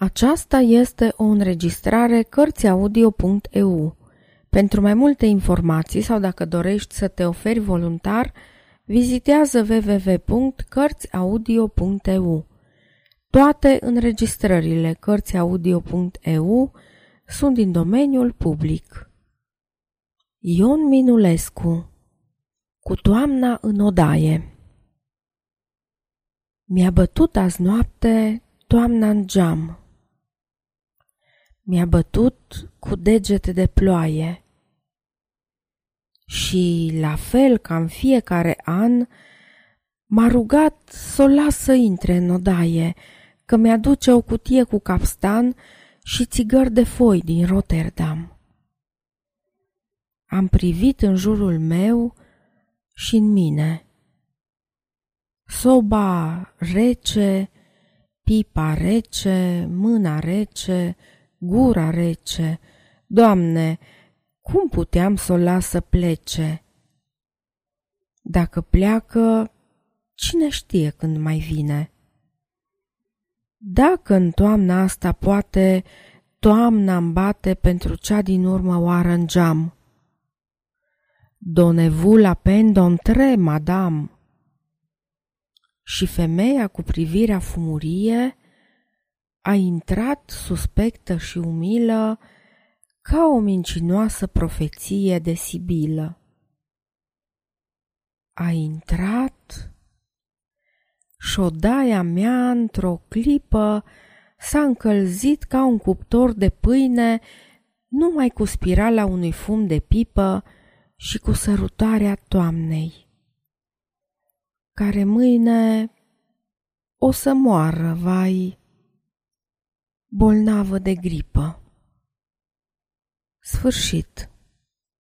Aceasta este o înregistrare Cărțiaudio.eu. Pentru mai multe informații sau dacă dorești să te oferi voluntar, vizitează www.cărțiaudio.eu. Toate înregistrările Cărțiaudio.eu sunt din domeniul public. Ion Minulescu Cu toamna în odaie Mi-a bătut azi noapte toamna în geam mi-a bătut cu degete de ploaie. Și, la fel ca în fiecare an, m-a rugat să o las să intre în odaie, că mi-aduce o cutie cu capstan și țigări de foi din Rotterdam. Am privit în jurul meu și în mine. Soba rece, pipa rece, mâna rece, gura rece. Doamne, cum puteam să o las să plece? Dacă pleacă, cine știe când mai vine? Dacă în toamna asta poate toamna îmi bate pentru cea din urmă oară în geam. Donnez-vous la peine d'entrer, madame. Și femeia cu privirea fumurie a intrat suspectă și umilă ca o mincinoasă profeție de Sibilă. A intrat și șodaia mea într-o clipă s-a încălzit ca un cuptor de pâine numai cu spirala unui fum de pipă și cu sărutarea toamnei, care mâine o să moară, vai, bolnavă de gripă. Sfârșit.